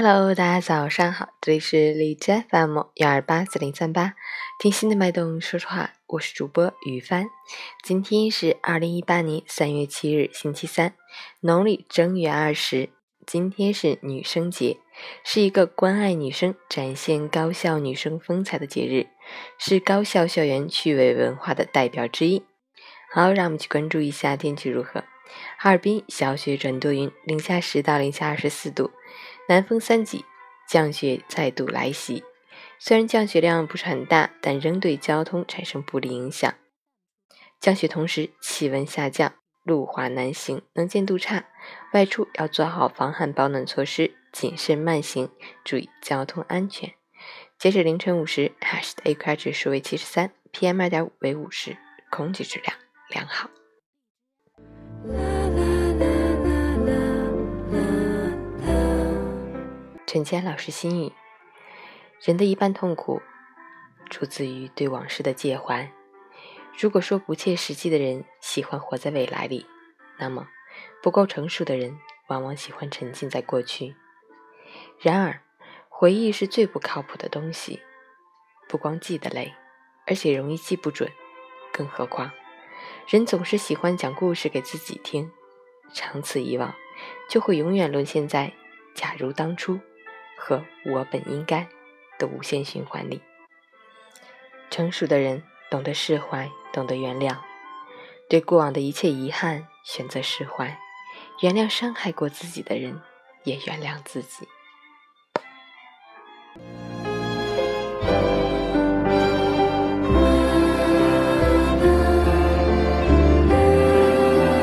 Hello，大家早上好，这里是荔枝 FM 幺二八四零三八，听心的脉动说说话，我是主播雨帆。今天是二零一八年三月七日，星期三，农历正月二十。今天是女生节，是一个关爱女生、展现高校女生风采的节日，是高校校园趣味文化的代表之一。好，让我们去关注一下天气如何。哈尔滨小雪转多云，零下十到零下二十四度。南风三级，降雪再度来袭。虽然降雪量不是很大，但仍对交通产生不利影响。降雪同时，气温下降，路滑难行，能见度差，外出要做好防寒保暖措施，谨慎慢行，注意交通安全。截止凌晨五时，哈市的 AQI 指数为七十三，PM 二点五为五十，空气质量良好。陈坚老师心语：人的一半痛苦，出自于对往事的介怀。如果说不切实际的人喜欢活在未来里，那么不够成熟的人往往喜欢沉浸在过去。然而，回忆是最不靠谱的东西，不光记得累，而且容易记不准。更何况，人总是喜欢讲故事给自己听，长此以往，就会永远沦陷在“假如当初”。和我本应该的无限循环里，成熟的人懂得释怀，懂得原谅，对过往的一切遗憾选择释怀，原谅伤害过自己的人，也原谅自己。